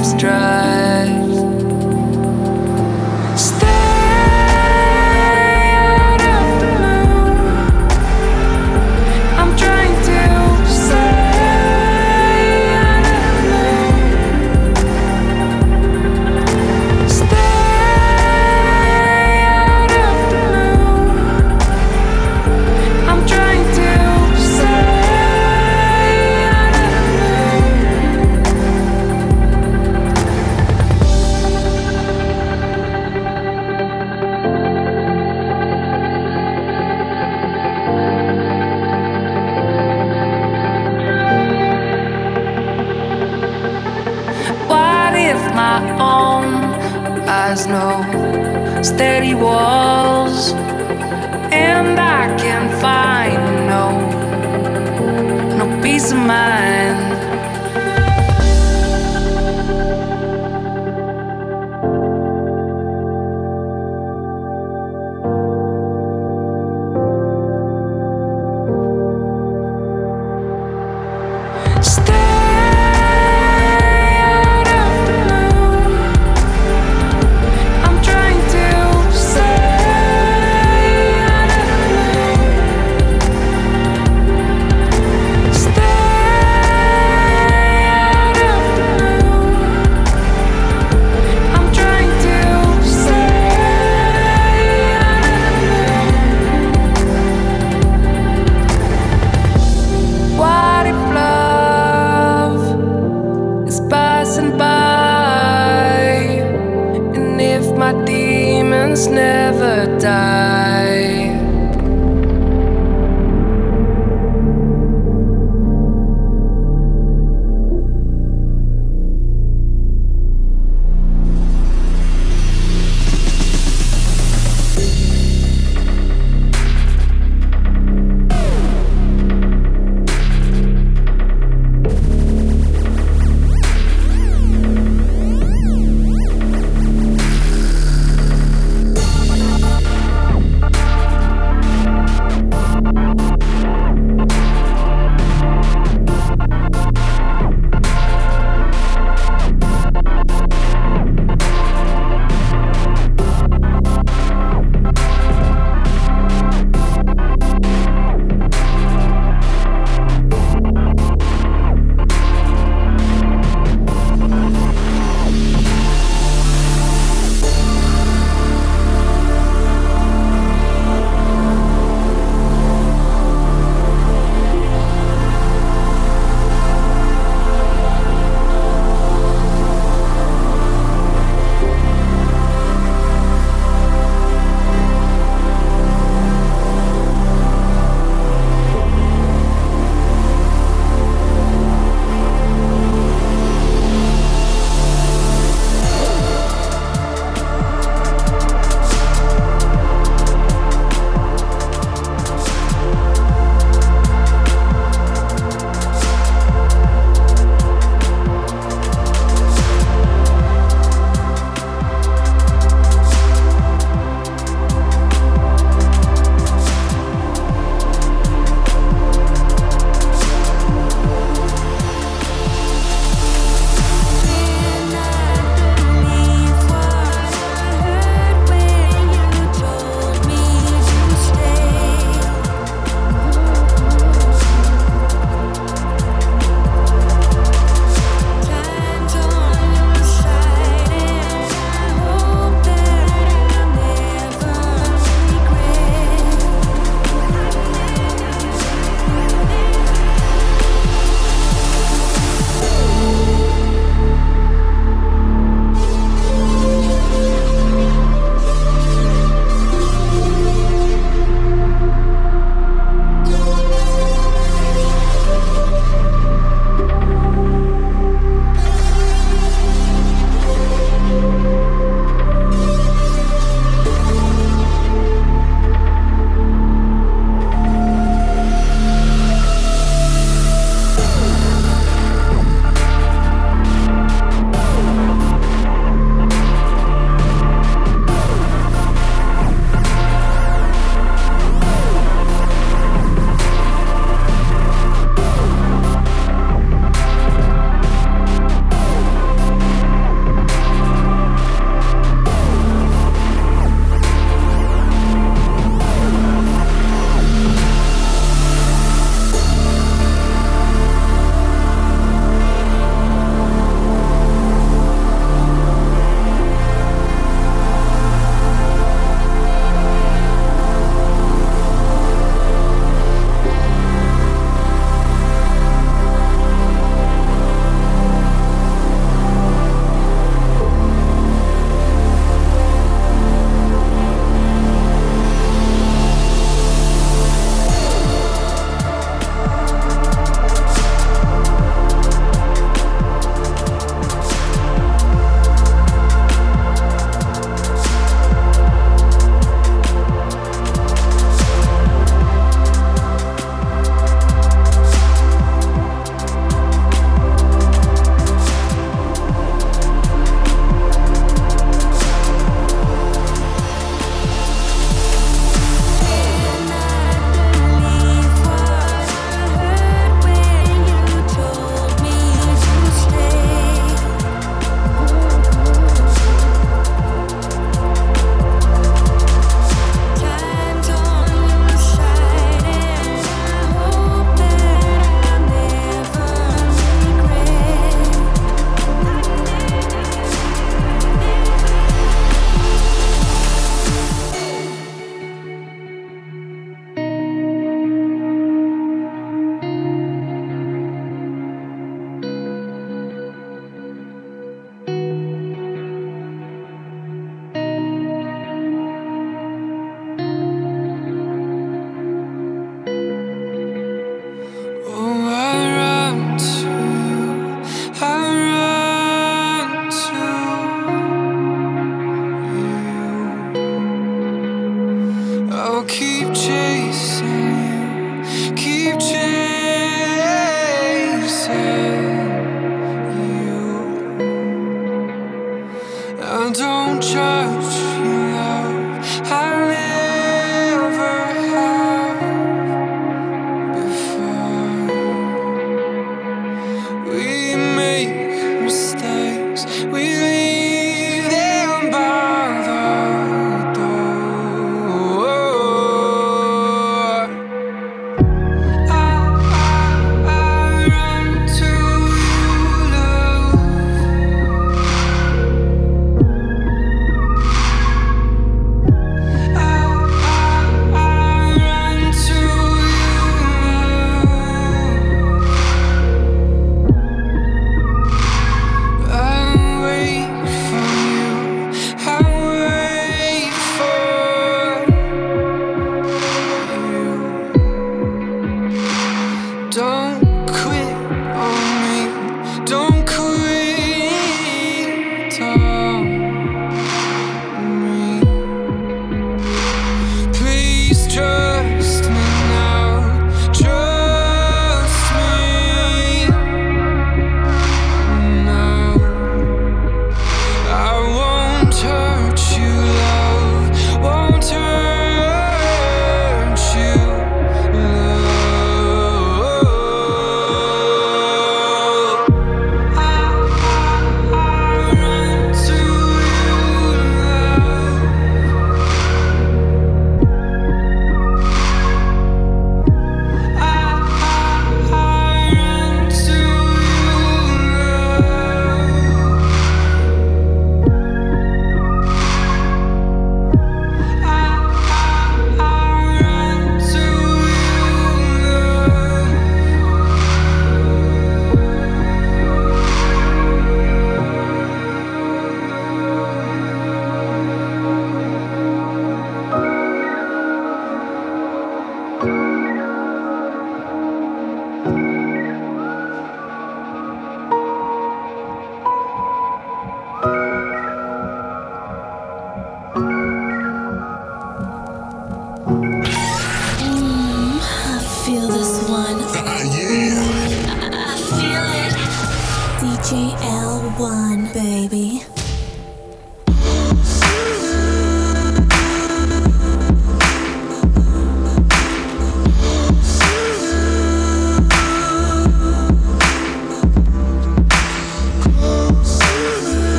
of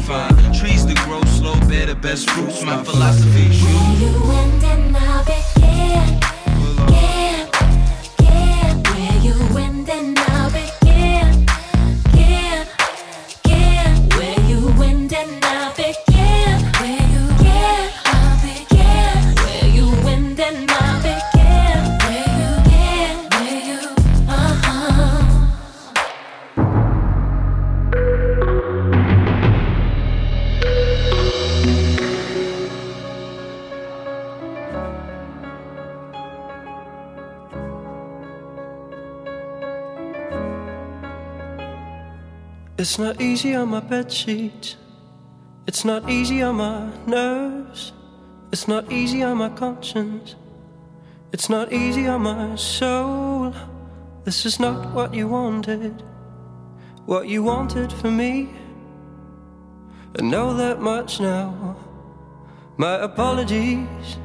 find. Trees that grow slow bear the best fruits. My philosophy true. you end and I'll begin. Not easy on my bed sheets. It's not easy on my nerves. It's not easy on my conscience. It's not easy on my soul. This is not what you wanted. What you wanted for me. I know that much now. My apologies.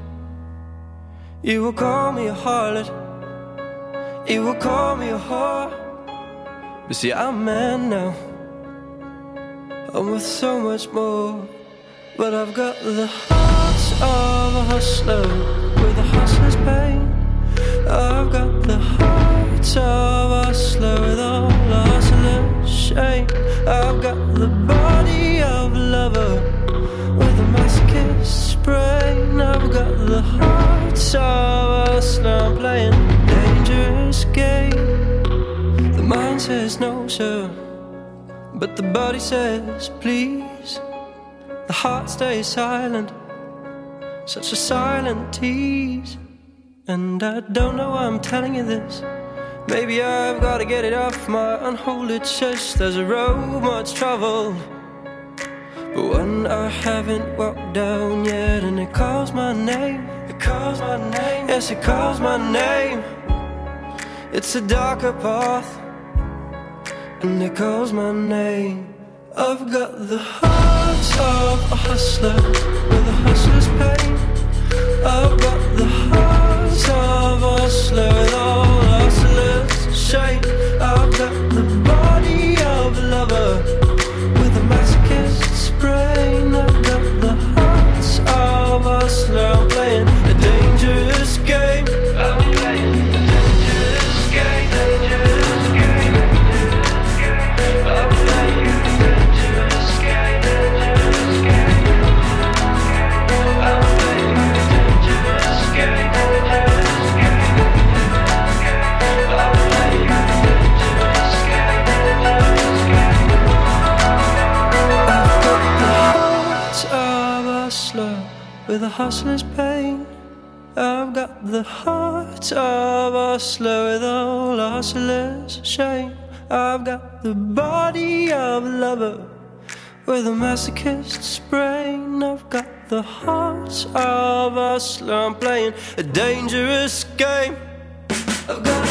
You will call me a harlot. You will call me a whore. But see, I'm man now. I'm with so much more. But I've got the heart of a hustler with a hustler's pain. I've got the heart of a hustler with all a hustler's shame. I've got the body of a lover with a masochist's brain. I've got the heart of a hustler. I'm playing a dangerous game. The mind says no, sir. But the body says, please. The heart stays silent, such a silent tease. And I don't know why I'm telling you this. Maybe I've gotta get it off my unholy chest. There's a road much traveled, but one I haven't walked down yet. And it calls my name. It calls my name. Yes, it calls my name. It's a darker path and it calls my name. I've got the heart of a hustler with a hustler's pain. I've got the heart of a hustler with all hustler's shame. I've got the with a hustler's pain. I've got the heart of a hustler with all hustler's shame. I've got the body of a lover with a masochist's brain. I've got the heart of a slum playing a dangerous game. I've got